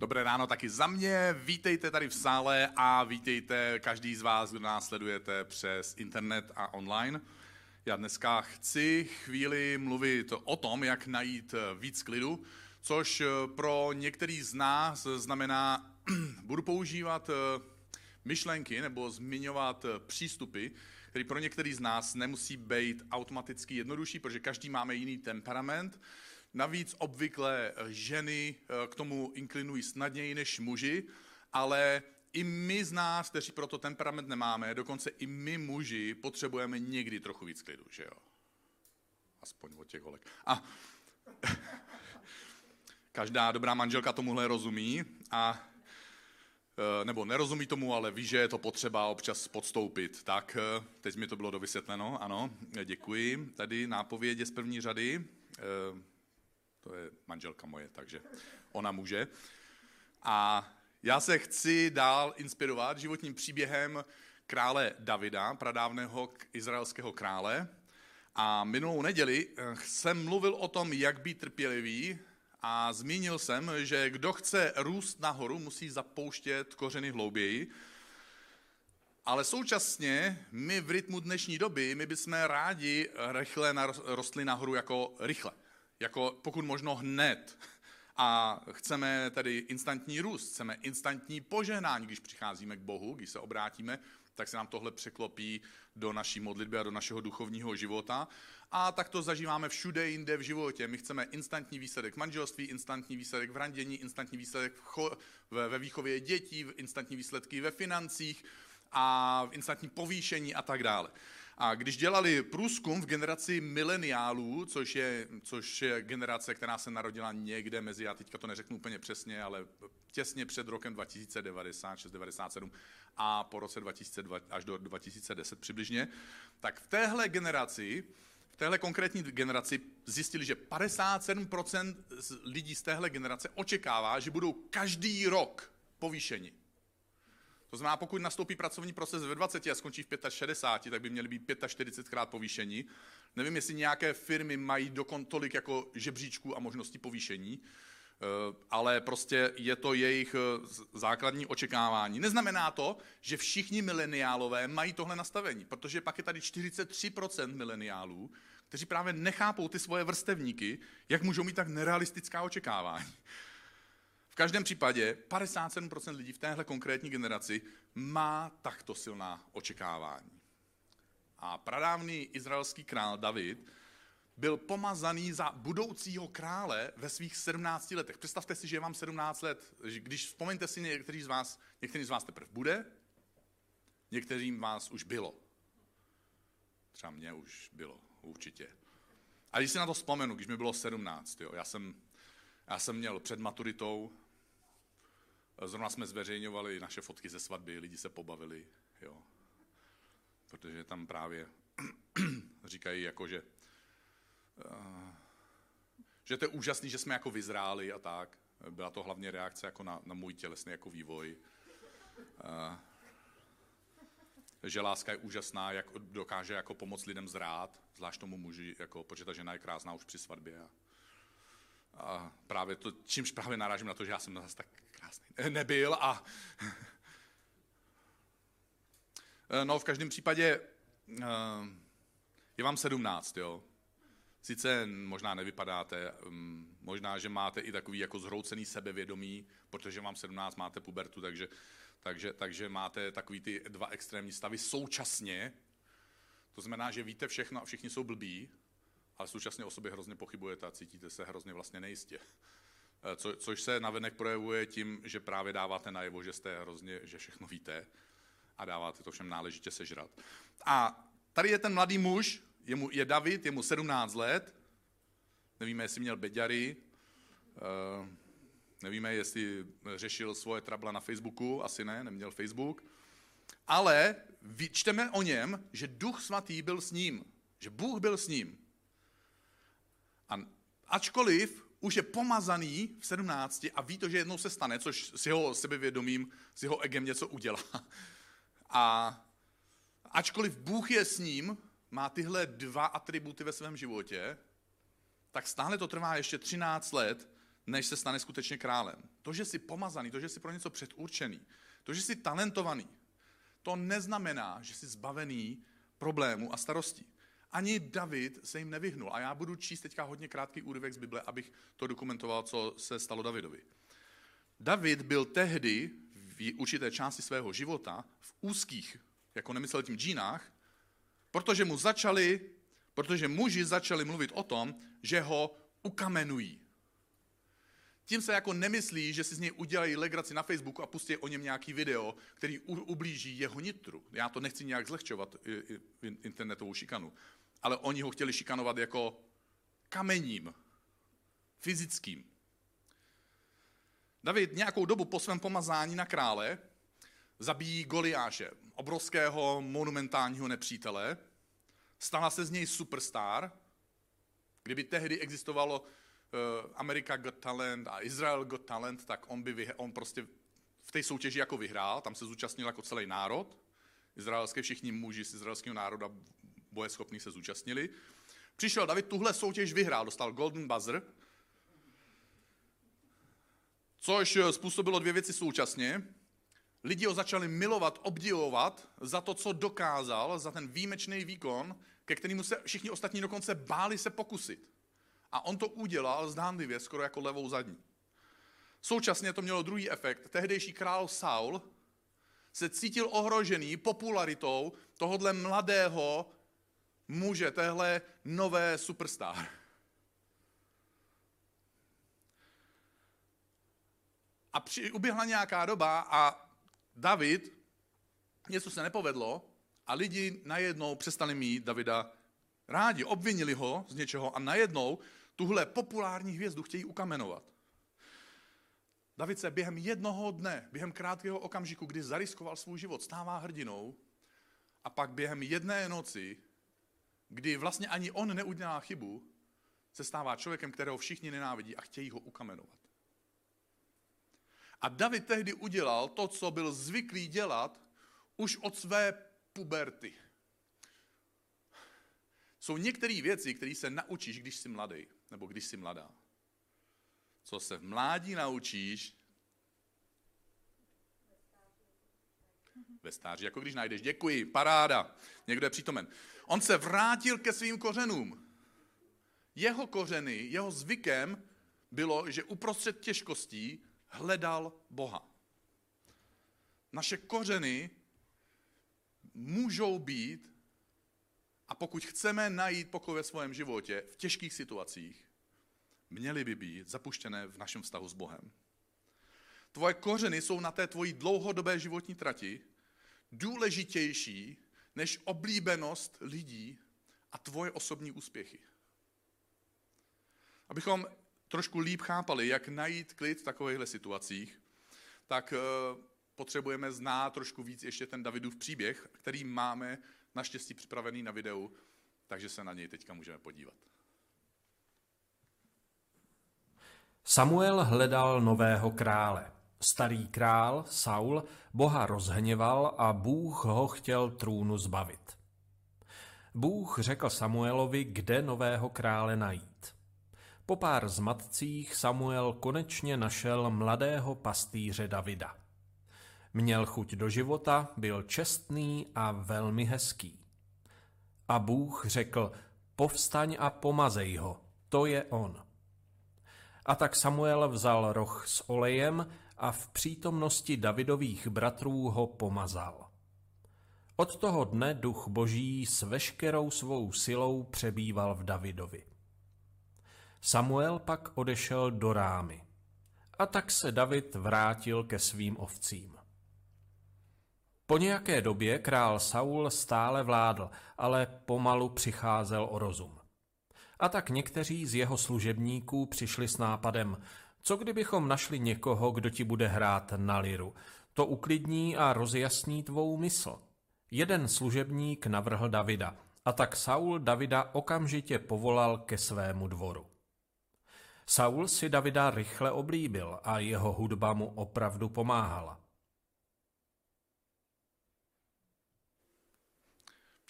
Dobré ráno taky za mě, vítejte tady v sále a vítejte každý z vás, kdo nás sledujete přes internet a online. Já dneska chci chvíli mluvit o tom, jak najít víc klidu, což pro některý z nás znamená, budu používat myšlenky nebo zmiňovat přístupy, které pro některý z nás nemusí být automaticky jednodušší, protože každý máme jiný temperament, Navíc obvykle eh, ženy eh, k tomu inklinují snadněji než muži, ale i my z nás, kteří proto temperament nemáme, dokonce i my muži potřebujeme někdy trochu víc klidu, že jo? Aspoň od těch holek. A každá dobrá manželka tomuhle rozumí a eh, nebo nerozumí tomu, ale ví, že je to potřeba občas podstoupit. Tak, teď mi to bylo dovysvětleno, ano, děkuji. Tady nápovědě z první řady, to je manželka moje, takže ona může. A já se chci dál inspirovat životním příběhem krále Davida, pradávného izraelského krále. A minulou neděli eh, jsem mluvil o tom, jak být trpělivý a zmínil jsem, že kdo chce růst nahoru, musí zapouštět kořeny hlouběji. Ale současně my v rytmu dnešní doby, my bychom rádi rychle rostli nahoru jako rychle jako pokud možno hned. A chceme tedy instantní růst, chceme instantní požehnání, když přicházíme k Bohu, když se obrátíme, tak se nám tohle překlopí do naší modlitby a do našeho duchovního života. A tak to zažíváme všude jinde v životě. My chceme instantní výsledek v manželství, instantní výsledek v randění, instantní výsledek ve výchově dětí, instantní výsledky ve financích a instantní povýšení a tak dále. A když dělali průzkum v generaci mileniálů, což je, což je generace, která se narodila někde mezi, já teďka to neřeknu úplně přesně, ale těsně před rokem 2096, 97 a po roce 2002 až do 2010 přibližně, tak v téhle generaci, v téhle konkrétní generaci zjistili, že 57% lidí z téhle generace očekává, že budou každý rok povýšeni. To znamená, pokud nastoupí pracovní proces ve 20 a skončí v 65, tak by měly být 45 krát povýšení. Nevím, jestli nějaké firmy mají dokon tolik jako žebříčků a možností povýšení, eh, ale prostě je to jejich eh, základní očekávání. Neznamená to, že všichni mileniálové mají tohle nastavení, protože pak je tady 43% mileniálů, kteří právě nechápou ty svoje vrstevníky, jak můžou mít tak nerealistická očekávání každém případě 57% lidí v téhle konkrétní generaci má takto silná očekávání. A pradávný izraelský král David byl pomazaný za budoucího krále ve svých 17 letech. Představte si, že je vám 17 let. Když vzpomeňte si, některý z vás, některý z vás teprve bude, některým vás už bylo. Třeba mě už bylo, určitě. A když si na to vzpomenu, když mi bylo 17, jo, já, jsem, já jsem měl před maturitou Zrovna jsme zveřejňovali naše fotky ze svatby, lidi se pobavili, jo. Protože tam právě říkají jako, že, uh, že to je úžasný, že jsme jako vyzráli a tak. Byla to hlavně reakce jako na, na můj tělesný jako vývoj. Uh, že láska je úžasná, jak dokáže jako pomoct lidem zrát, zvlášť tomu muži, jako, protože ta žena je krásná už při svatbě. A, právě to, čímž právě narážím na to, že já jsem zase tak krásný nebyl a no v každém případě eh, je vám 17, jo. Sice možná nevypadáte, mm, možná, že máte i takový jako zhroucený sebevědomí, protože vám 17 máte pubertu, takže, takže, takže máte takový ty dva extrémní stavy současně. To znamená, že víte všechno a všichni jsou blbí, ale současně o sobě hrozně pochybujete a cítíte se hrozně vlastně nejistě. Eh, co, což se navenek projevuje tím, že právě dáváte najevo, že jste hrozně, že všechno víte a dáváte to všem náležitě sežrat. A tady je ten mladý muž, je, mu, je David, je mu 17 let, nevíme, jestli měl beďary, uh, nevíme, jestli řešil svoje trabla na Facebooku, asi ne, neměl Facebook, ale čteme o něm, že duch svatý byl s ním, že Bůh byl s ním. A ačkoliv už je pomazaný v 17 a ví to, že jednou se stane, což s jeho sebevědomím, s jeho egem něco udělá. A ačkoliv Bůh je s ním, má tyhle dva atributy ve svém životě, tak stále to trvá ještě 13 let, než se stane skutečně králem. To, že jsi pomazaný, to, že jsi pro něco předurčený, to, že jsi talentovaný, to neznamená, že jsi zbavený problémů a starostí. Ani David se jim nevyhnul. A já budu číst teďka hodně krátký úryvek z Bible, abych to dokumentoval, co se stalo Davidovi. David byl tehdy v určité části svého života v úzkých, jako nemyslel tím džínách, protože mu začali, protože muži začali mluvit o tom, že ho ukamenují. Tím se jako nemyslí, že si z něj udělají legraci na Facebooku a pustí o něm nějaký video, který ublíží jeho nitru. Já to nechci nějak zlehčovat, internetovou šikanu. Ale oni ho chtěli šikanovat jako kamením, fyzickým. David nějakou dobu po svém pomazání na krále zabíjí Goliáše, obrovského monumentálního nepřítele. Stala se z něj superstar. Kdyby tehdy existovalo uh, America Got Talent a Israel Got Talent, tak on by vyhr- on prostě v té soutěži jako vyhrál, tam se zúčastnil jako celý národ. Izraelské všichni muži z izraelského národa bojeschopní se zúčastnili. Přišel David, tuhle soutěž vyhrál, dostal Golden Buzzer, což způsobilo dvě věci současně. Lidi ho začali milovat, obdivovat za to, co dokázal, za ten výjimečný výkon, ke kterému se všichni ostatní dokonce báli se pokusit. A on to udělal zdánlivě, skoro jako levou zadní. Současně to mělo druhý efekt. Tehdejší král Saul se cítil ohrožený popularitou tohodle mladého muže, téhle nové superstar. A při, uběhla nějaká doba a David, něco se nepovedlo a lidi najednou přestali mít Davida rádi, obvinili ho z něčeho a najednou tuhle populární hvězdu chtějí ukamenovat. David se během jednoho dne, během krátkého okamžiku, kdy zariskoval svůj život, stává hrdinou a pak během jedné noci, kdy vlastně ani on neudělá chybu, se stává člověkem, kterého všichni nenávidí a chtějí ho ukamenovat. A David tehdy udělal to, co byl zvyklý dělat už od své puberty. Jsou některé věci, které se naučíš, když jsi mladý, nebo když jsi mladá. Co se v mládí naučíš, ve stáří, jako když najdeš. Děkuji, paráda. Někdo je přítomen. On se vrátil ke svým kořenům. Jeho kořeny, jeho zvykem bylo, že uprostřed těžkostí hledal Boha. Naše kořeny můžou být, a pokud chceme najít pokoj ve svém životě v těžkých situacích, měly by být zapuštěné v našem vztahu s Bohem. Tvoje kořeny jsou na té tvojí dlouhodobé životní trati důležitější než oblíbenost lidí a tvoje osobní úspěchy. Abychom trošku líp chápali, jak najít klid v takovýchhle situacích, tak eh, potřebujeme znát trošku víc ještě ten Davidův příběh, který máme naštěstí připravený na videu, takže se na něj teďka můžeme podívat. Samuel hledal nového krále. Starý král, Saul, Boha rozhněval a Bůh ho chtěl trůnu zbavit. Bůh řekl Samuelovi, kde nového krále najít. Po pár zmatcích Samuel konečně našel mladého pastýře Davida. Měl chuť do života, byl čestný a velmi hezký. A Bůh řekl, povstaň a pomazej ho, to je on. A tak Samuel vzal roh s olejem a v přítomnosti Davidových bratrů ho pomazal. Od toho dne duch boží s veškerou svou silou přebýval v Davidovi. Samuel pak odešel do rámy. A tak se David vrátil ke svým ovcím. Po nějaké době král Saul stále vládl, ale pomalu přicházel o rozum. A tak někteří z jeho služebníků přišli s nápadem, co kdybychom našli někoho, kdo ti bude hrát na liru? To uklidní a rozjasní tvou mysl. Jeden služebník navrhl Davida, a tak Saul Davida okamžitě povolal ke svému dvoru. Saul si Davida rychle oblíbil a jeho hudba mu opravdu pomáhala.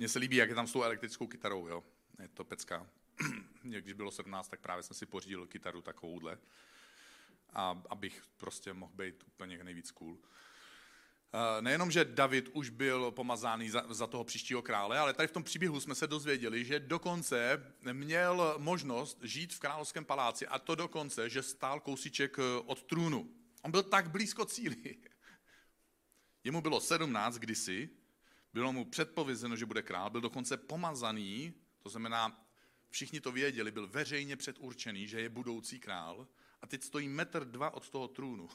Mně se líbí, jak je tam s tou elektrickou kytarou, jo. Je to pecka. Když bylo 17, tak právě jsem si pořídil kytaru takovouhle. a abych prostě mohl být úplně nejvíc cool. Eh, nejenom, že David už byl pomazáný za, za toho příštího krále, ale tady v tom příběhu jsme se dozvěděli, že dokonce měl možnost žít v královském paláci a to dokonce, že stál kousíček eh, od trůnu. On byl tak blízko cíli. Jemu bylo 17 kdysi, bylo mu předpovězeno, že bude král, byl dokonce pomazaný, to znamená, všichni to věděli, byl veřejně předurčený, že je budoucí král a teď stojí metr dva od toho trůnu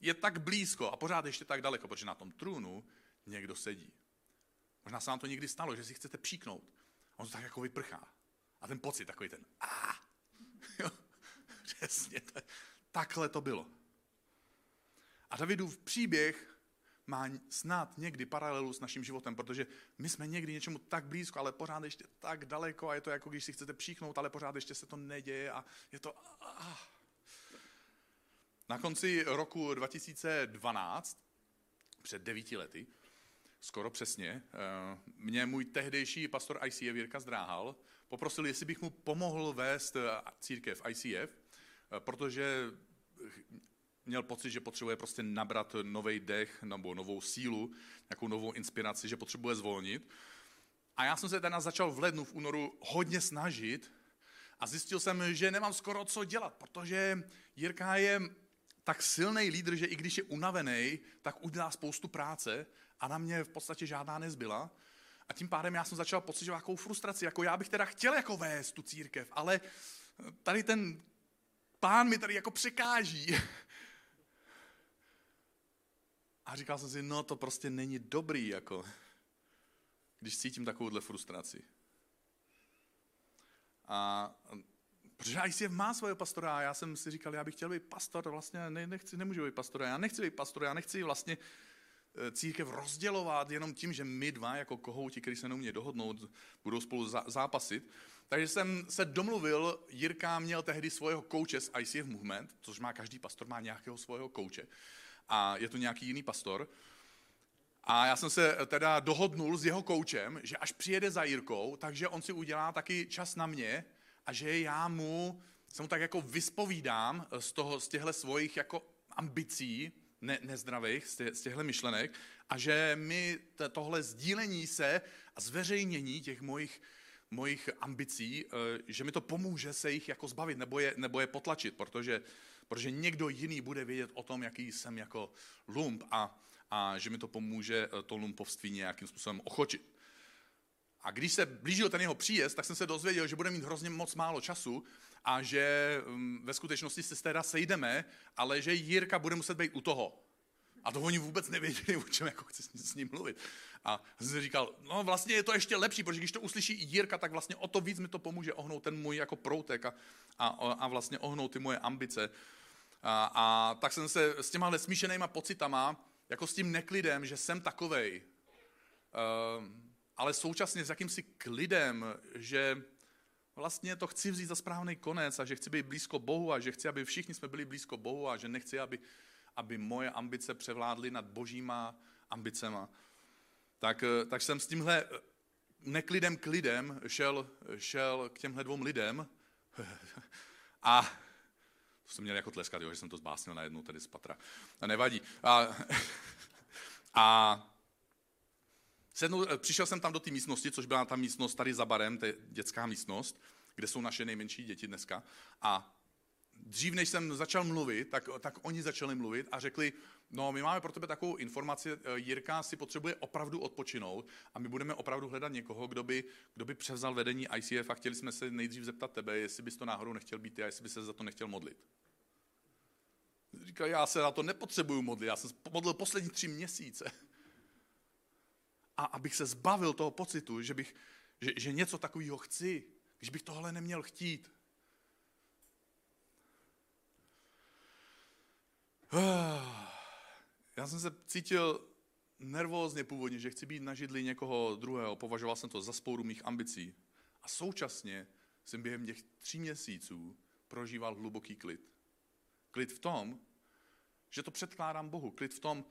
je tak blízko a pořád ještě tak daleko, protože na tom trůnu někdo sedí. Možná se vám to někdy stalo, že si chcete příknout. A on to tak jako vyprchá. A ten pocit, takový ten a. Přesně, takhle to bylo. A Davidův příběh má snad někdy paralelu s naším životem, protože my jsme někdy něčemu tak blízko, ale pořád ještě tak daleko a je to jako když si chcete příknout, ale pořád ještě se to neděje a je to... Na konci roku 2012, před devíti lety, skoro přesně, eh, mě můj tehdejší pastor ICF Jirka Zdráhal poprosil, jestli bych mu pomohl vést eh, církev ICF, eh, protože měl pocit, že potřebuje prostě nabrat nový dech nebo novou sílu, nějakou novou inspiraci, že potřebuje zvolnit. A já jsem se teda začal v lednu, v únoru hodně snažit a zjistil jsem, že nemám skoro co dělat, protože Jirka je tak silný lídr, že i když je unavený, tak udělá spoustu práce a na mě v podstatě žádná nezbyla. A tím pádem já jsem začal pocitovat takovou frustraci, jako já bych teda chtěl jako vést tu církev, ale tady ten pán mi tady jako překáží. A říkal jsem si, no to prostě není dobrý, jako, když cítím takovouhle frustraci. A Protože ICF má svoje pastora a já jsem si říkal, já bych chtěl být pastor, vlastně ne, nechci, nemůžu být pastor, já nechci být pastor, já nechci vlastně eh, církev rozdělovat jenom tím, že my dva jako kohouti, kteří se neumějí dohodnout, budou spolu zápasit. Takže jsem se domluvil, Jirka měl tehdy svého kouče z ICF Movement, což má každý pastor, má nějakého svého kouče. A je to nějaký jiný pastor. A já jsem se teda dohodnul s jeho koučem, že až přijede za Jirkou, takže on si udělá taky čas na mě, a že já mu, se mu tak jako vyspovídám z, toho, z těchto svojich jako ambicí, ne, nezdravých, z těchto myšlenek a že mi tohle sdílení se a zveřejnění těch mojich, mojich ambicí, eh, že mi to pomůže se jich jako zbavit nebo je, nebo je potlačit, protože, protože někdo jiný bude vědět o tom, jaký jsem jako lump a, a že mi to pomůže eh, to lumpovství nějakým způsobem ochočit. A když se blížil ten jeho příjezd, tak jsem se dozvěděl, že bude mít hrozně moc málo času a že mm, ve skutečnosti se teda sejdeme, ale že Jirka bude muset být u toho. A to oni vůbec nevěděli, o čem jako chci s ním mluvit. A jsem říkal, no vlastně je to ještě lepší, protože když to uslyší i Jirka, tak vlastně o to víc mi to pomůže ohnout ten můj jako proutek a, a, a vlastně ohnout ty moje ambice. A, a tak jsem se s těma smíšenýma pocitama, jako s tím neklidem, že jsem takovej, uh, ale současně s jakýmsi klidem, že vlastně to chci vzít za správný konec a že chci být blízko Bohu a že chci, aby všichni jsme byli blízko Bohu a že nechci, aby, aby moje ambice převládly nad božíma ambicema. Tak, tak jsem s tímhle neklidem klidem šel, šel k těmhle dvou lidem a to jsem měl jako tleskat, jo, že jsem to zbásnil najednou tady z patra. A nevadí. A, a Sednu, eh, přišel jsem tam do té místnosti, což byla ta místnost tady za barem, to je dětská místnost, kde jsou naše nejmenší děti dneska. A dřív, než jsem začal mluvit, tak, tak oni začali mluvit a řekli, no my máme pro tebe takovou informaci, eh, Jirka si potřebuje opravdu odpočinout a my budeme opravdu hledat někoho, kdo by, kdo by převzal vedení ICF a chtěli jsme se nejdřív zeptat tebe, jestli bys to náhodou nechtěl být a jestli bys se za to nechtěl modlit. Říkal, já se na to nepotřebuju modlit, já jsem modlil poslední tři měsíce a abych se zbavil toho pocitu, že, bych, že, že něco takového chci, když bych tohle neměl chtít. Já jsem se cítil nervózně původně, že chci být na židli někoho druhého, považoval jsem to za spouru mých ambicí. A současně jsem během těch tří měsíců prožíval hluboký klid. Klid v tom, že to předkládám Bohu. Klid v tom,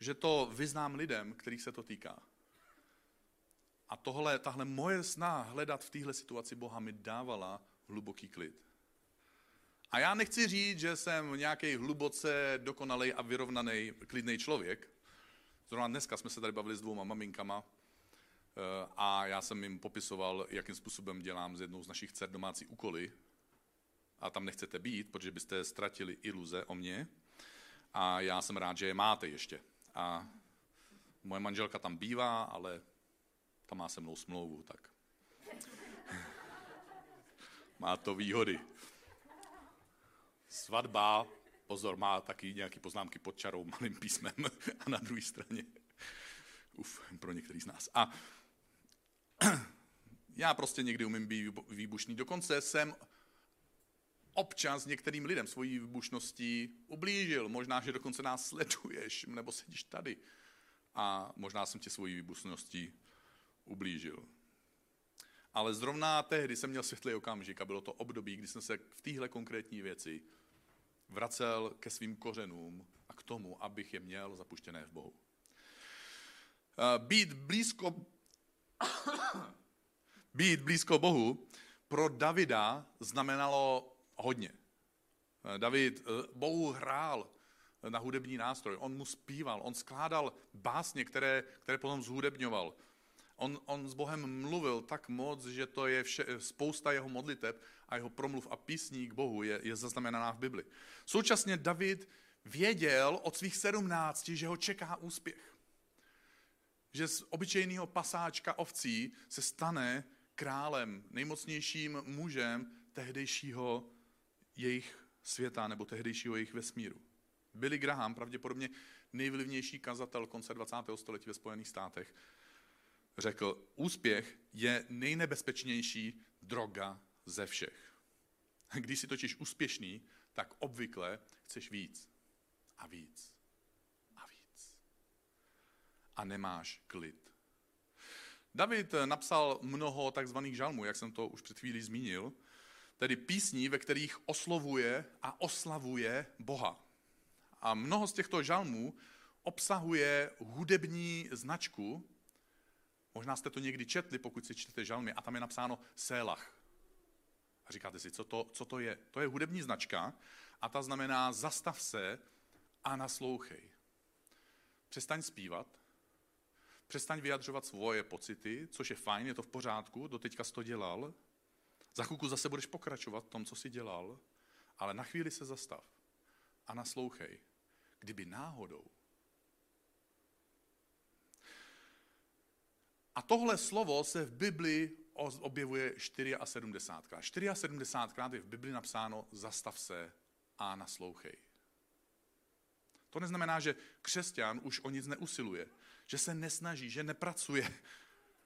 že to vyznám lidem, kterých se to týká. A tohle, tahle moje sná hledat v téhle situaci Boha mi dávala hluboký klid. A já nechci říct, že jsem nějaký hluboce dokonalý a vyrovnaný, klidný člověk. Zrovna dneska jsme se tady bavili s dvouma maminkama eh, a já jsem jim popisoval, jakým způsobem dělám z jednou z našich dcer domácí úkoly. A tam nechcete být, protože byste ztratili iluze o mě. A já jsem rád, že je máte ještě. A moje manželka tam bývá, ale tam má se mnou smlouvu, tak má to výhody. Svatba, pozor, má taky nějaké poznámky pod čarou malým písmem a na druhé straně. Uf, pro některý z nás. A já prostě někdy umím být výbušný. Dokonce jsem občas některým lidem svojí výbušností ublížil. Možná, že dokonce nás sleduješ, nebo sedíš tady. A možná jsem tě svojí výbušností ublížil. Ale zrovna tehdy jsem měl světlý okamžik a bylo to období, kdy jsem se v téhle konkrétní věci vracel ke svým kořenům a k tomu, abych je měl zapuštěné v Bohu. Eh, být blízko, být blízko Bohu pro Davida znamenalo hodně. Eh, David eh, Bohu hrál na hudební nástroj, on mu zpíval, on skládal básně, které, které potom zhudebňoval. On, on s Bohem mluvil tak moc, že to je vše, spousta jeho modliteb a jeho promluv a písní k Bohu je, je zaznamenaná v Bibli. Současně David věděl od svých sedmnácti, že ho čeká úspěch. Že z obyčejného pasáčka ovcí se stane králem, nejmocnějším mužem tehdejšího jejich světa nebo tehdejšího jejich vesmíru. Billy Graham, pravděpodobně nejvlivnější kazatel konce 20. století ve Spojených státech, řekl, úspěch je nejnebezpečnější droga ze všech. Když jsi totiž úspěšný, tak obvykle chceš víc a víc a víc. A nemáš klid. David napsal mnoho takzvaných žalmů, jak jsem to už před chvílí zmínil, tedy písní, ve kterých oslovuje a oslavuje Boha. A mnoho z těchto žalmů obsahuje hudební značku, Možná jste to někdy četli, pokud si čtete žalmy, a tam je napsáno Sélach. A říkáte si, co to, co to je? To je hudební značka a ta znamená zastav se a naslouchej. Přestaň zpívat, přestaň vyjadřovat svoje pocity, což je fajn, je to v pořádku, doteďka jsi to dělal. Za chvilku zase budeš pokračovat v tom, co jsi dělal, ale na chvíli se zastav a naslouchej. Kdyby náhodou A tohle slovo se v Bibli objevuje 74krát. 74krát je v Bibli napsáno zastav se a naslouchej. To neznamená, že křesťan už o nic neusiluje, že se nesnaží, že nepracuje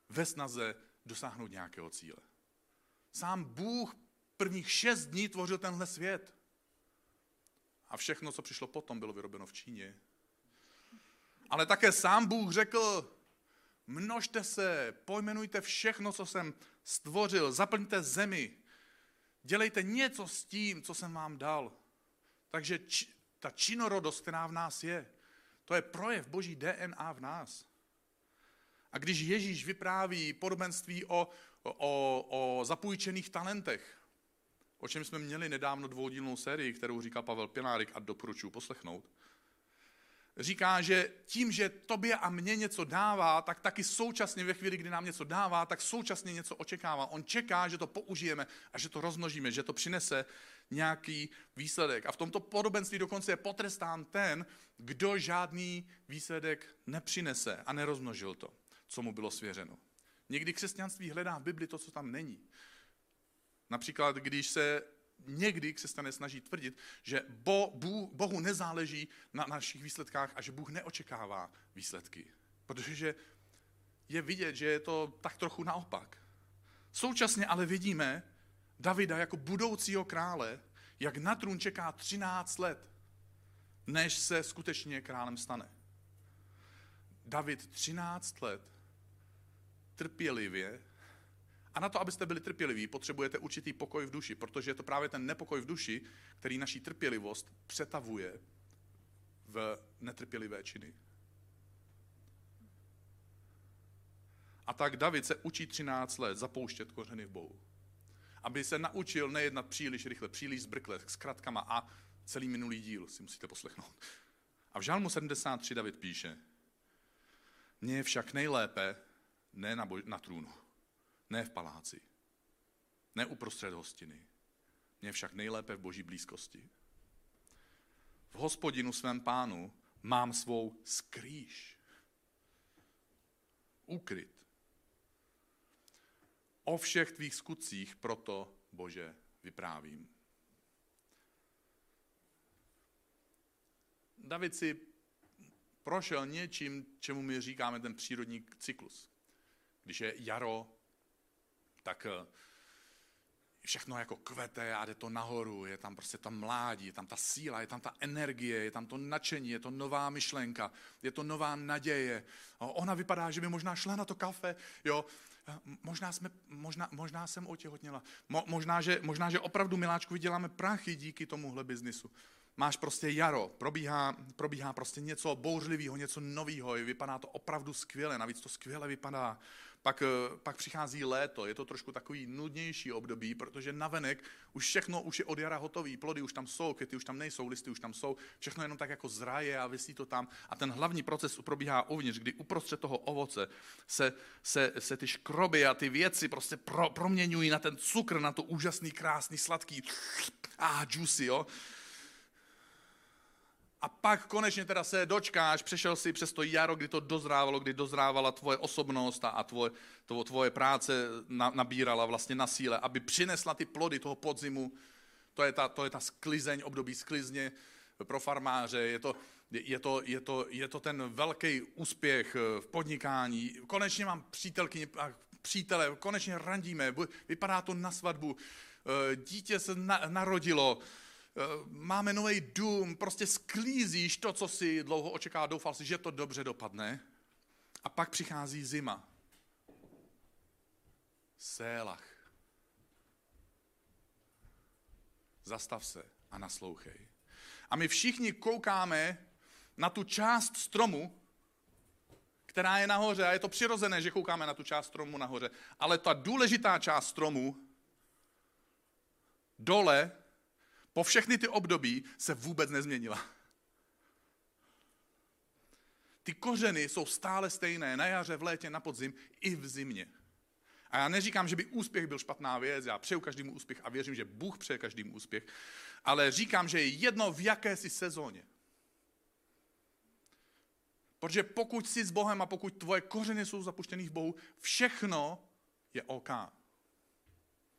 ve snaze dosáhnout nějakého cíle. Sám Bůh prvních šest dní tvořil tenhle svět. A všechno, co přišlo potom, bylo vyrobeno v Číně. Ale také sám Bůh řekl, Množte se, pojmenujte všechno, co jsem stvořil, zaplňte zemi, dělejte něco s tím, co jsem vám dal. Takže či, ta činorodost, která v nás je, to je projev boží DNA v nás. A když Ježíš vypráví podobenství o, o, o zapůjčených talentech, o čem jsme měli nedávno dvoudílnou sérii, kterou říká Pavel Pinárik a doporučuji poslechnout, říká, že tím, že tobě a mně něco dává, tak taky současně ve chvíli, kdy nám něco dává, tak současně něco očekává. On čeká, že to použijeme a že to rozmnožíme, že to přinese nějaký výsledek. A v tomto podobenství dokonce je potrestán ten, kdo žádný výsledek nepřinese a nerozmnožil to, co mu bylo svěřeno. Někdy křesťanství hledá v Bibli to, co tam není. Například, když se někdy se stane snaží tvrdit, že bo, Bůh, Bohu nezáleží na našich výsledkách a že Bůh neočekává výsledky. Protože je vidět, že je to tak trochu naopak. Současně ale vidíme Davida jako budoucího krále, jak na trůn čeká 13 let, než se skutečně králem stane. David 13 let trpělivě a na to, abyste byli trpěliví, potřebujete určitý pokoj v duši, protože je to právě ten nepokoj v duši, který naší trpělivost přetavuje v netrpělivé činy. A tak David se učí 13 let zapouštět kořeny v Bohu. aby se naučil nejednat příliš rychle, příliš zbrkle, s kratkama a celý minulý díl si musíte poslechnout. A v Žalmu 73 David píše, mně je však nejlépe ne na, boj, na trůnu, ne v paláci, ne uprostřed hostiny, je však nejlépe v boží blízkosti. V hospodinu svém pánu mám svou skrýš. Ukryt. O všech tvých skutcích proto, Bože, vyprávím. David si prošel něčím, čemu my říkáme ten přírodní cyklus. Když je jaro, tak eh, všechno jako kvete a jde to nahoru, je tam prostě ta mládí, je tam ta síla, je tam ta energie, je tam to nadšení, je to nová myšlenka, je to nová naděje. Ona vypadá, že by možná šla na to kafe, jo, možná, jsme, možná, možná jsem otěhotněla, Mo, možná, že, možná, že opravdu, miláčku, vyděláme prachy díky tomuhle biznisu máš prostě jaro, probíhá, probíhá prostě něco bouřlivého, něco nového, vypadá to opravdu skvěle, navíc to skvěle vypadá. Pak, eh, pak přichází léto, je to trošku takový nudnější období, protože navenek už všechno už je od jara hotový, plody už tam jsou, květy už tam nejsou, listy už tam jsou, všechno jenom tak jako zraje a vysí to tam. A ten hlavní proces probíhá uvnitř, kdy uprostřed toho ovoce se, se, se ty škroby a ty věci prostě pro, proměňují na ten cukr, na to úžasný, krásný, sladký a ah, juicy, jo a pak konečně teda se dočkáš, přešel si přes to jaro, kdy to dozrávalo, kdy dozrávala tvoje osobnost a tvoje, to, tvoje práce na, nabírala vlastně na síle, aby přinesla ty plody toho podzimu. To je ta, to je ta sklizeň, období sklizně pro farmáře, je to, je to, je to, je to ten velký úspěch v podnikání. Konečně mám přítelky a přítele, konečně randíme, vypadá to na svatbu, dítě se na, narodilo, Eh, máme nový dům, prostě sklízíš to, co si dlouho očekával, doufal si, že to dobře dopadne. A pak přichází zima. Sélach. Zastav se a naslouchej. A my všichni koukáme na tu část stromu, která je nahoře. A je to přirozené, že koukáme na tu část stromu nahoře. Ale ta důležitá část stromu dole po všechny ty období se vůbec nezměnila. Ty kořeny jsou stále stejné na jaře, v létě, na podzim i v zimě. A já neříkám, že by úspěch byl špatná věc, já přeju každému úspěch a věřím, že Bůh přeje každému úspěch, ale říkám, že je jedno v jaké sezóně. Protože pokud jsi s Bohem a pokud tvoje kořeny jsou zapuštěny v Bohu, všechno je OK.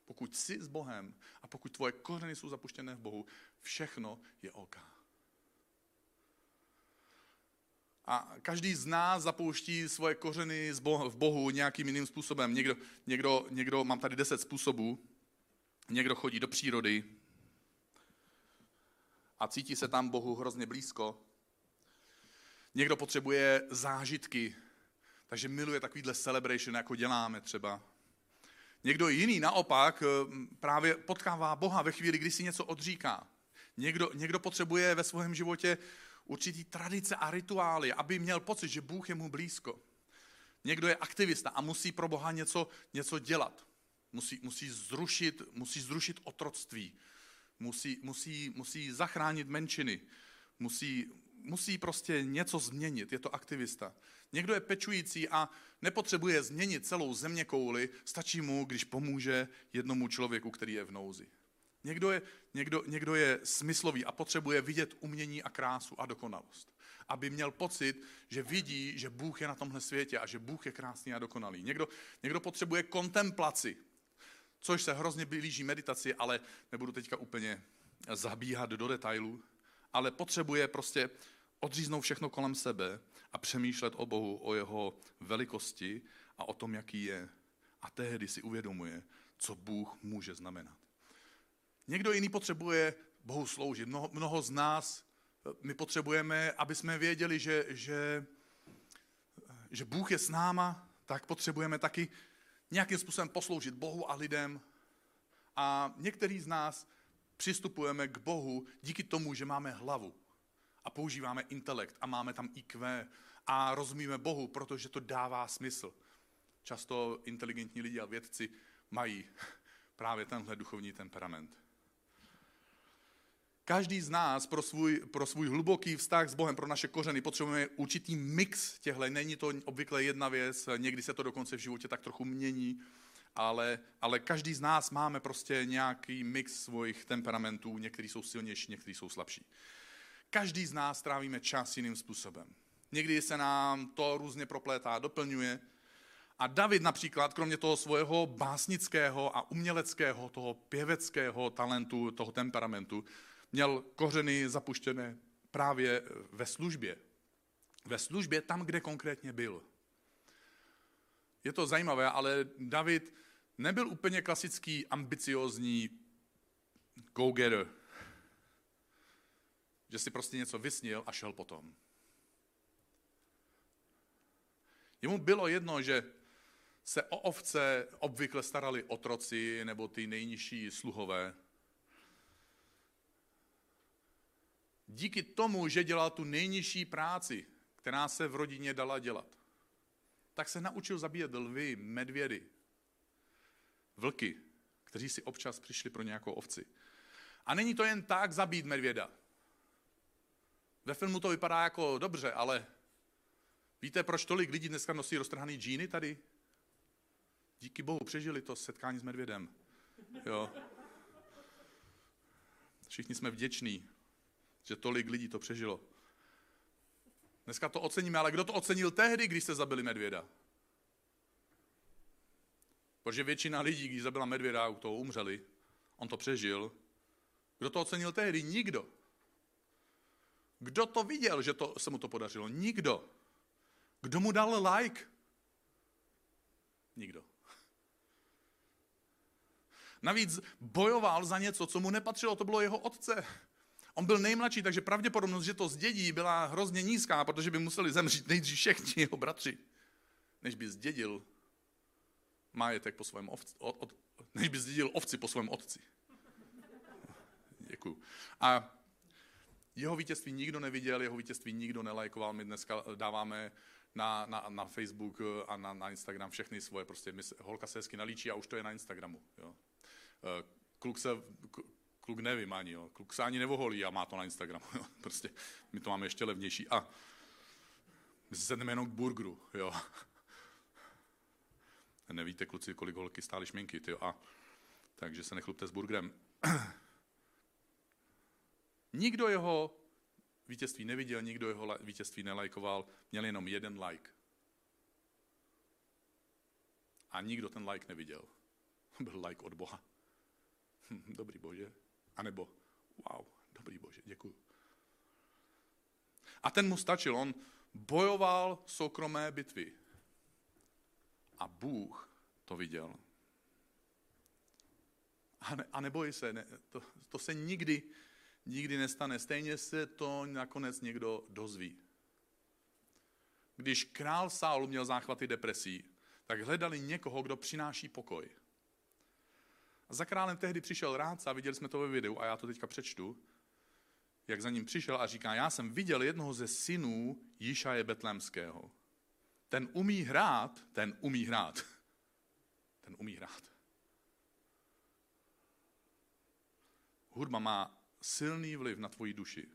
Pokud jsi s Bohem a pokud tvoje kořeny jsou zapuštěné v Bohu, všechno je OK. A každý z nás zapouští svoje kořeny v Bohu nějakým jiným způsobem. Někdo, někdo, někdo, mám tady deset způsobů, někdo chodí do přírody a cítí se tam Bohu hrozně blízko. Někdo potřebuje zážitky, takže miluje takovýhle celebration, jako děláme třeba. Někdo jiný naopak eh, právě potkává Boha ve chvíli, kdy si něco odříká. Někdo, někdo potřebuje ve svém životě určitý tradice a rituály, aby měl pocit, že Bůh je mu blízko. Někdo je aktivista a musí pro Boha něco, něco dělat. Musí, musí, zrušit, musí zrušit otroctví. Musí, musí, musí zachránit menšiny. Musí, musí prostě něco změnit. Je to aktivista. Někdo je pečující a nepotřebuje změnit celou země kouli, stačí mu, když pomůže jednomu člověku, který je v nouzi. Někdo je, někdo, někdo je smyslový a potřebuje vidět umění a krásu a dokonalost. Aby měl pocit, že vidí, že Bůh je na tomhle světě a že Bůh je krásný a dokonalý. Někdo, někdo potřebuje kontemplaci, což se hrozně blíží meditaci, ale nebudu teďka úplně zabíhat do detailů, ale potřebuje prostě odříznout všechno kolem sebe a přemýšlet o Bohu, o jeho velikosti a o tom, jaký je. A tehdy si uvědomuje, co Bůh může znamenat. Někdo jiný potřebuje Bohu sloužit. Mnoho, mnoho z nás, my potřebujeme, aby jsme věděli, že, že, že Bůh je s náma, tak potřebujeme taky nějakým způsobem posloužit Bohu a lidem. A některý z nás přistupujeme k Bohu díky tomu, že máme hlavu a používáme intelekt a máme tam IQ a rozumíme Bohu, protože to dává smysl. Často inteligentní lidi a vědci mají právě tenhle duchovní temperament. Každý z nás pro svůj, pro svůj hluboký vztah s Bohem, pro naše kořeny, potřebujeme určitý mix těchto. Není to obvykle jedna věc, někdy se to dokonce v životě tak trochu mění, ale, ale každý z nás máme prostě nějaký mix svých temperamentů, některý jsou silnější, některý jsou slabší. Každý z nás trávíme čas jiným způsobem. Někdy se nám to různě proplétá, doplňuje. A David například, kromě toho svého básnického a uměleckého, toho pěveckého talentu, toho temperamentu, měl kořeny zapuštěné právě ve službě. Ve službě tam, kde konkrétně byl. Je to zajímavé, ale David nebyl úplně klasický, ambiciozní go-getter, že si prostě něco vysnil a šel potom. Jemu bylo jedno, že se o ovce obvykle starali otroci nebo ty nejnižší sluhové. Díky tomu, že dělal tu nejnižší práci, která se v rodině dala dělat, tak se naučil zabíjet lvy, medvědy, vlky, kteří si občas přišli pro nějakou ovci. A není to jen tak zabít medvěda. Ve filmu to vypadá jako dobře, ale víte, proč tolik lidí dneska nosí roztrhaný džíny tady? Díky bohu přežili to setkání s medvědem. Jo. Všichni jsme vděční, že tolik lidí to přežilo. Dneska to oceníme, ale kdo to ocenil tehdy, když se zabili medvěda? Protože většina lidí, když zabila medvěda, u toho umřeli, on to přežil. Kdo to ocenil tehdy? Nikdo. Kdo to viděl, že to, se mu to podařilo? Nikdo. Kdo mu dal like? Nikdo. Navíc bojoval za něco, co mu nepatřilo, to bylo jeho otce. On byl nejmladší, takže pravděpodobnost, že to zdědí, byla hrozně nízká, protože by museli zemřít nejdřív všichni jeho bratři, než by zdědil majetek po svém ovci, než by zdědil ovci po svém otci. Děkuju. A jeho vítězství nikdo neviděl, jeho vítězství nikdo nelajkoval. My dneska dáváme na, na, na Facebook a na, na Instagram všechny svoje, prostě my, holka se hezky nalíčí a už to je na Instagramu. Jo. Eh, kluk se, kluk nevím ani, jo. kluk se ani nevoholí a má to na Instagramu. Jo. Prostě my to máme ještě levnější. A my se sedneme jenom k burgeru. Jo. Nevíte, kluci, kolik holky stály šminky. Tyjo. A, takže se nechlupte s burgerem. Nikdo jeho vítězství neviděl, nikdo jeho vítězství nelajkoval, měl jenom jeden like. A nikdo ten like neviděl. Byl like od Boha. Hm, dobrý bože. A nebo, wow, dobrý bože, děkuju. A ten mu stačil, on bojoval soukromé bitvy. A Bůh to viděl. A, ne, a neboj se, ne, to, to se nikdy, nikdy nestane. Stejně se to nakonec někdo dozví. Když král Saul měl záchvaty depresí, tak hledali někoho, kdo přináší pokoj. A za králem tehdy přišel rádce, a viděli jsme to ve videu, a já to teďka přečtu, jak za ním přišel a říká, já jsem viděl jednoho ze synů Jíšaje Betlémského. Ten umí hrát, ten umí hrát. Ten umí hrát. Hudba má silný vliv na tvoji duši.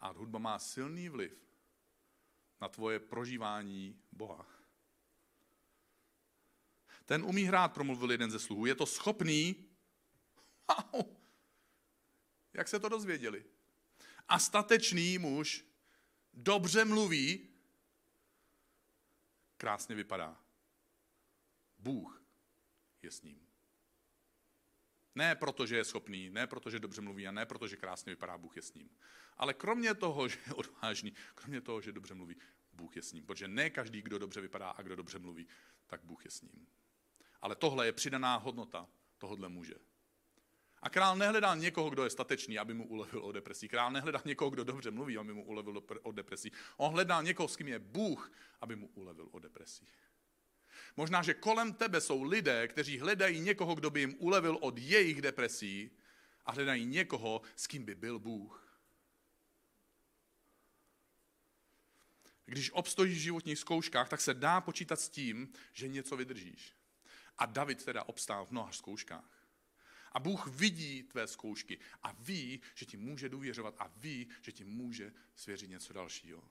A hudba má silný vliv na tvoje prožívání Boha. Ten umí hrát, promluvil jeden ze sluhů. Je to schopný. Wow. Jak se to dozvěděli? A statečný muž dobře mluví, krásně vypadá. Bůh je s ním. Ne proto, že je schopný, ne proto, že dobře mluví a ne proto, že krásně vypadá, Bůh je s ním. Ale kromě toho, že je odvážný, kromě toho, že dobře mluví, Bůh je s ním. Protože ne každý, kdo dobře vypadá a kdo dobře mluví, tak Bůh je s ním. Ale tohle je přidaná hodnota tohodle muže. A král nehledal někoho, kdo je statečný, aby mu ulevil od depresí. Král nehledal někoho, kdo dobře mluví, aby mu ulevil od depresí. On hledal někoho, s kým je Bůh, aby mu ulevil od depresí. Možná, že kolem tebe jsou lidé, kteří hledají někoho, kdo by jim ulevil od jejich depresí a hledají někoho, s kým by byl Bůh. Když obstojíš v životních zkouškách, tak se dá počítat s tím, že něco vydržíš. A David teda obstál v mnoha zkouškách. A Bůh vidí tvé zkoušky a ví, že ti může důvěřovat a ví, že ti může svěřit něco dalšího.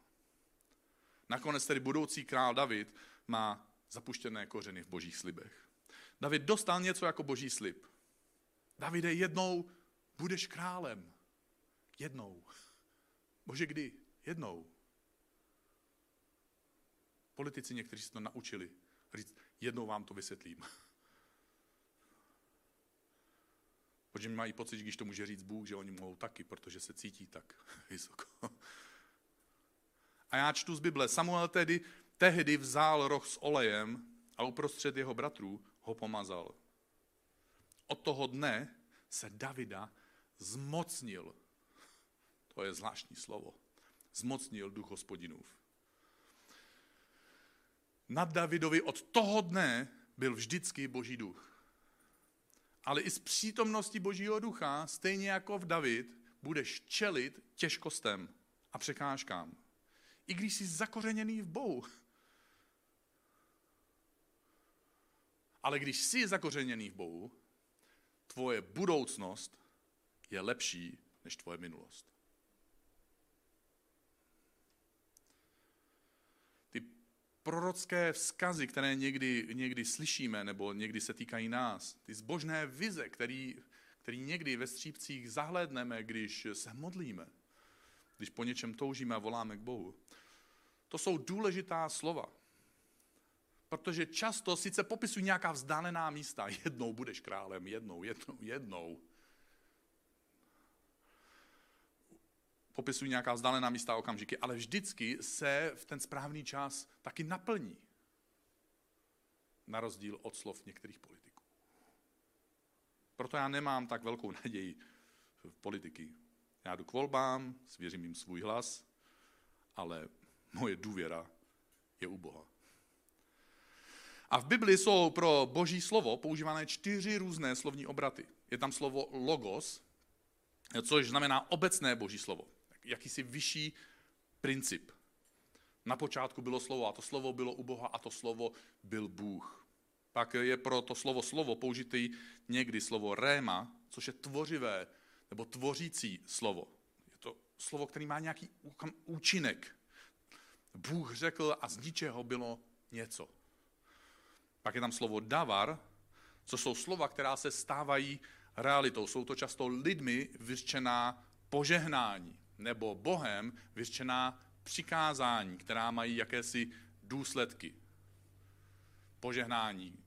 Nakonec tedy budoucí král David má zapuštěné kořeny v božích slibech. David dostal něco jako boží slib. Davide, jednou budeš králem. Jednou. Bože, kdy? Jednou. Politici někteří se to naučili. Říct, jednou vám to vysvětlím. Protože mají pocit, když to může říct Bůh, že oni mohou taky, protože se cítí tak vysoko. A já čtu z Bible. Samuel tedy tehdy vzal roh s olejem a uprostřed jeho bratrů ho pomazal. Od toho dne se Davida zmocnil. To je zvláštní slovo. Zmocnil duch hospodinův. Nad Davidovi od toho dne byl vždycky boží duch. Ale i z přítomnosti božího ducha, stejně jako v David, budeš čelit těžkostem a překážkám. I když jsi zakořeněný v Bohu. Ale když jsi zakořeněný v Bohu, tvoje budoucnost je lepší než tvoje minulost. Ty prorocké vzkazy, které někdy, někdy slyšíme, nebo někdy se týkají nás, ty zbožné vize, který, který někdy ve střípcích zahlédneme, když se modlíme, když po něčem toužíme a voláme k Bohu, to jsou důležitá slova. Protože často sice popisují nějaká vzdálená místa, jednou budeš králem, jednou, jednou, jednou. Popisují nějaká vzdálená místa okamžiky, ale vždycky se v ten správný čas taky naplní. Na rozdíl od slov některých politiků. Proto já nemám tak velkou naději v politiky. Já jdu k volbám, svěřím jim svůj hlas, ale moje důvěra je u Boha. A v Bibli jsou pro boží slovo používané čtyři různé slovní obraty. Je tam slovo logos, což znamená obecné boží slovo. Jakýsi vyšší princip. Na počátku bylo slovo a to slovo bylo u Boha a to slovo byl Bůh. Pak je pro to slovo slovo použitý někdy slovo réma, což je tvořivé nebo tvořící slovo. Je to slovo, který má nějaký účinek. Bůh řekl a z ničeho bylo něco. Pak je tam slovo davar, co jsou slova, která se stávají realitou. Jsou to často lidmi vyřčená požehnání nebo Bohem vyřčená přikázání, která mají jakési důsledky. Požehnání.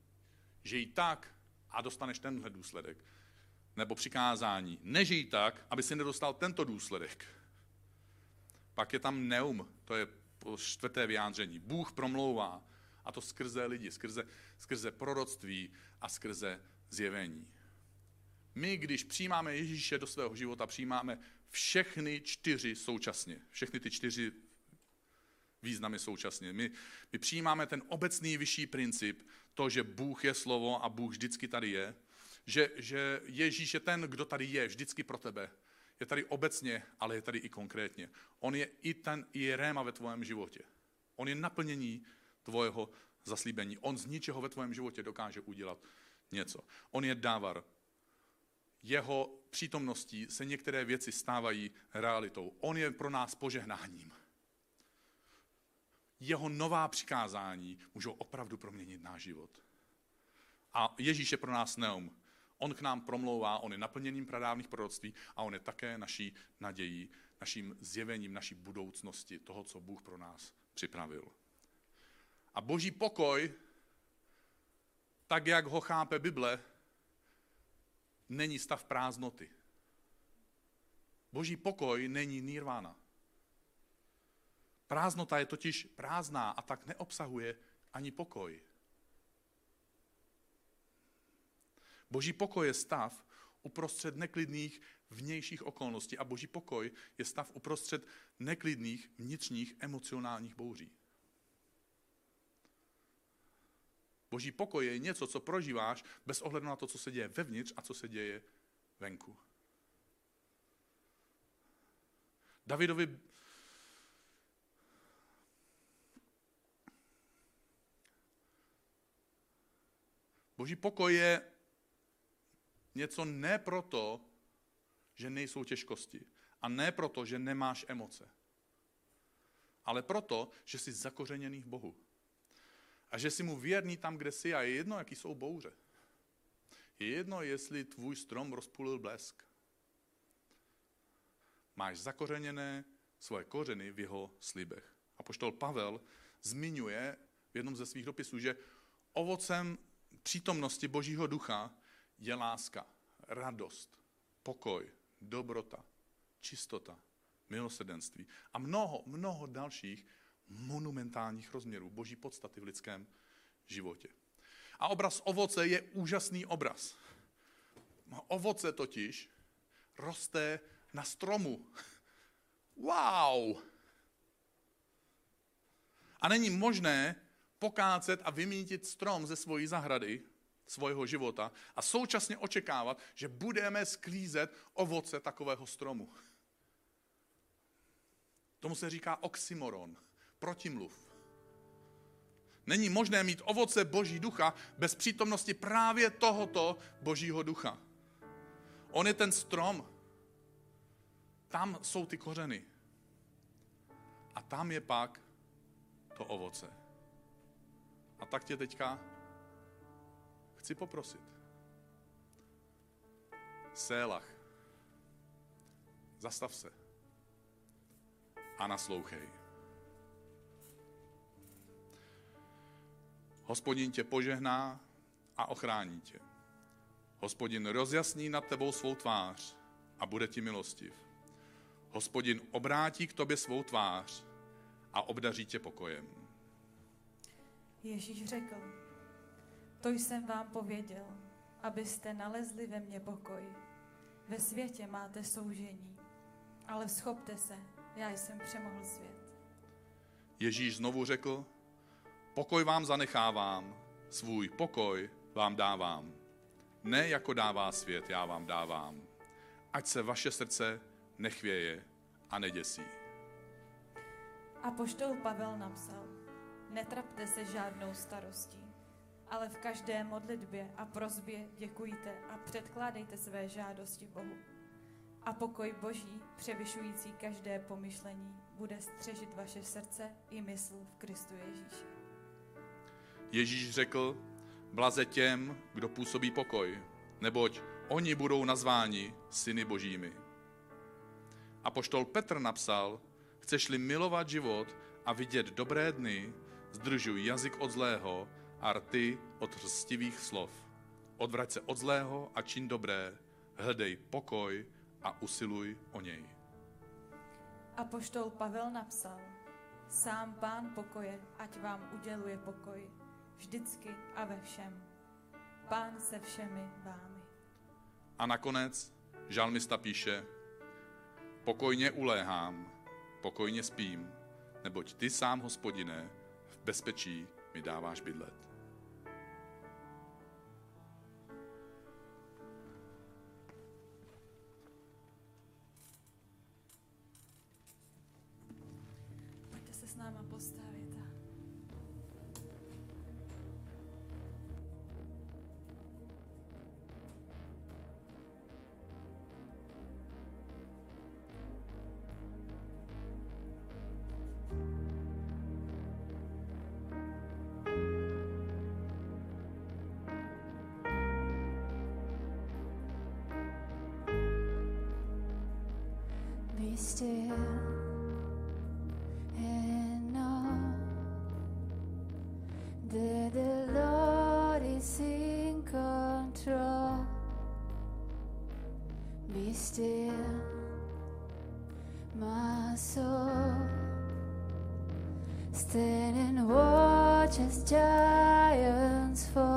Žij tak a dostaneš tenhle důsledek. Nebo přikázání. Nežij tak, aby si nedostal tento důsledek. Pak je tam neum, to je čtvrté vyjádření. Bůh promlouvá a to skrze lidi, skrze, skrze proroctví a skrze zjevení. My, když přijímáme Ježíše do svého života, přijímáme všechny čtyři současně. Všechny ty čtyři významy současně. My, my přijímáme ten obecný vyšší princip, to, že Bůh je slovo a Bůh vždycky tady je, že, že Ježíš je ten, kdo tady je, vždycky pro tebe. Je tady obecně, ale je tady i konkrétně. On je i ten je réma ve tvém životě. On je naplnění tvojeho zaslíbení. On z ničeho ve tvém životě dokáže udělat něco. On je dávar. Jeho přítomností se některé věci stávají realitou. On je pro nás požehnáním. Jeho nová přikázání můžou opravdu proměnit náš život. A Ježíš je pro nás neum. On k nám promlouvá, on je naplněním pradávných proroctví a on je také naší nadějí, naším zjevením naší budoucnosti, toho, co Bůh pro nás připravil. A boží pokoj, tak jak ho chápe Bible, není stav prázdnoty. Boží pokoj není nirvana. Prázdnota je totiž prázdná a tak neobsahuje ani pokoj. Boží pokoj je stav uprostřed neklidných vnějších okolností a boží pokoj je stav uprostřed neklidných vnitřních emocionálních bouří. Boží pokoj je něco, co prožíváš bez ohledu na to, co se děje vevnitř a co se děje venku. Davidovi Boží pokoj je něco ne proto, že nejsou těžkosti. A ne proto, že nemáš emoce. Ale proto, že jsi zakořeněný v Bohu. A že jsi mu věrný tam, kde jsi a je jedno, jaký jsou bouře. Je jedno, jestli tvůj strom rozpůlil blesk. Máš zakořeněné svoje kořeny v jeho slibech. A poštol Pavel zmiňuje v jednom ze svých dopisů, že ovocem přítomnosti Božího ducha je láska, radost, pokoj, dobrota, čistota, milosrdenství a mnoho, mnoho dalších monumentálních rozměrů boží podstaty v lidském životě. A obraz ovoce je úžasný obraz. Ovoce totiž roste na stromu. Wow! A není možné pokácet a vymítit strom ze svojí zahrady, svého života a současně očekávat, že budeme sklízet ovoce takového stromu. Tomu se říká oxymoron, protimluv. Není možné mít ovoce Boží ducha bez přítomnosti právě tohoto Božího ducha. On je ten strom. Tam jsou ty kořeny. A tam je pak to ovoce. A tak tě teďka chci poprosit. Sélach. Zastav se a naslouchej. Hospodin tě požehná a ochrání tě. Hospodin rozjasní nad tebou svou tvář a bude ti milostiv. Hospodin obrátí k tobě svou tvář a obdaří tě pokojem. Ježíš řekl, to jsem vám pověděl, abyste nalezli ve mně pokoj. Ve světě máte soužení, ale schopte se, já jsem přemohl svět. Ježíš znovu řekl, pokoj vám zanechávám, svůj pokoj vám dávám. Ne jako dává svět, já vám dávám. Ať se vaše srdce nechvěje a neděsí. A poštol Pavel napsal, netrapte se žádnou starostí, ale v každé modlitbě a prozbě děkujte a předkládejte své žádosti Bohu a pokoj Boží, převyšující každé pomyšlení, bude střežit vaše srdce i mysl v Kristu Ježíši. Ježíš řekl, blaze těm, kdo působí pokoj, neboť oni budou nazváni syny božími. A poštol Petr napsal, chceš-li milovat život a vidět dobré dny, zdržuj jazyk od zlého a rty od hrstivých slov. Odvrať se od zlého a čin dobré, hledej pokoj a usiluj o něj. A poštol Pavel napsal, sám pán pokoje, ať vám uděluje pokoj, vždycky a ve všem. Pán se všemi vámi. A nakonec žalmista píše, pokojně uléhám, pokojně spím, neboť ty sám, hospodine, v bezpečí mi dáváš bydlet. Standing watch as giants fall.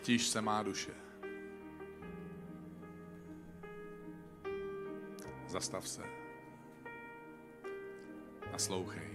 stíž se má duše. Zastav se. Naslouchej.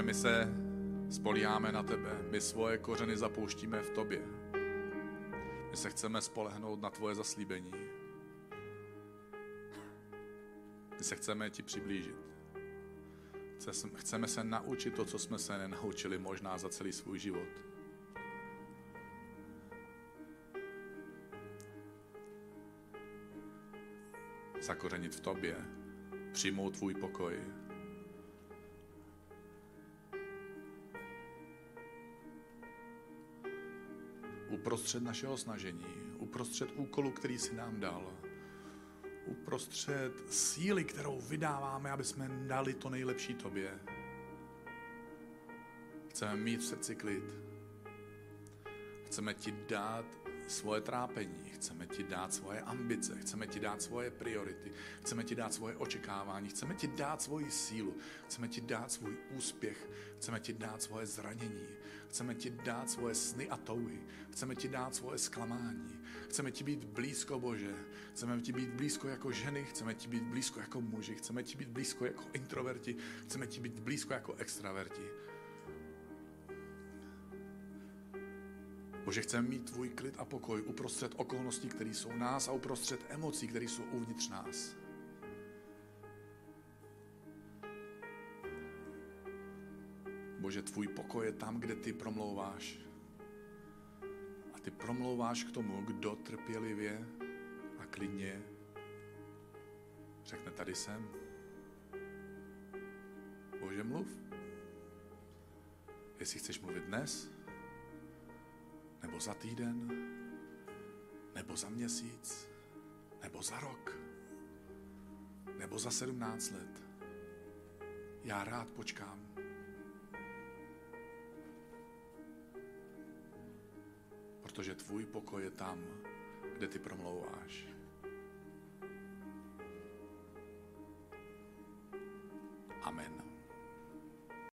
Bože, my se spolíháme na tebe, my svoje kořeny zapouštíme v tobě. My se chceme spolehnout na tvoje zaslíbení. My se chceme ti přiblížit. Chceme se naučit to, co jsme se nenaučili možná za celý svůj život. Zakořenit v tobě, přijmout tvůj pokoj, uprostřed našeho snažení, uprostřed úkolu, který si nám dal, uprostřed síly, kterou vydáváme, aby jsme dali to nejlepší tobě. Chceme mít v srdci klid. Chceme ti dát svoje trápení, chceme ti dát svoje ambice, chceme ti dát svoje priority, chceme ti dát svoje očekávání, chceme ti dát svoji sílu, chceme ti dát svůj úspěch, chceme ti dát svoje zranění, chceme ti dát svoje sny a touhy, chceme ti dát svoje zklamání, chceme ti být blízko Bože, chceme ti být blízko jako ženy, chceme ti být blízko jako muži, chceme ti být blízko jako introverti, chceme ti být blízko jako extraverti. Bože, chceme mít tvůj klid a pokoj uprostřed okolností, které jsou nás a uprostřed emocí, které jsou uvnitř nás. Bože, tvůj pokoj je tam, kde ty promlouváš. A ty promlouváš k tomu, kdo trpělivě a klidně řekne, tady jsem. Bože, mluv. Jestli chceš mluvit dnes, nebo za týden, nebo za měsíc, nebo za rok, nebo za sedmnáct let. Já rád počkám. Protože tvůj pokoj je tam, kde ty promlouváš.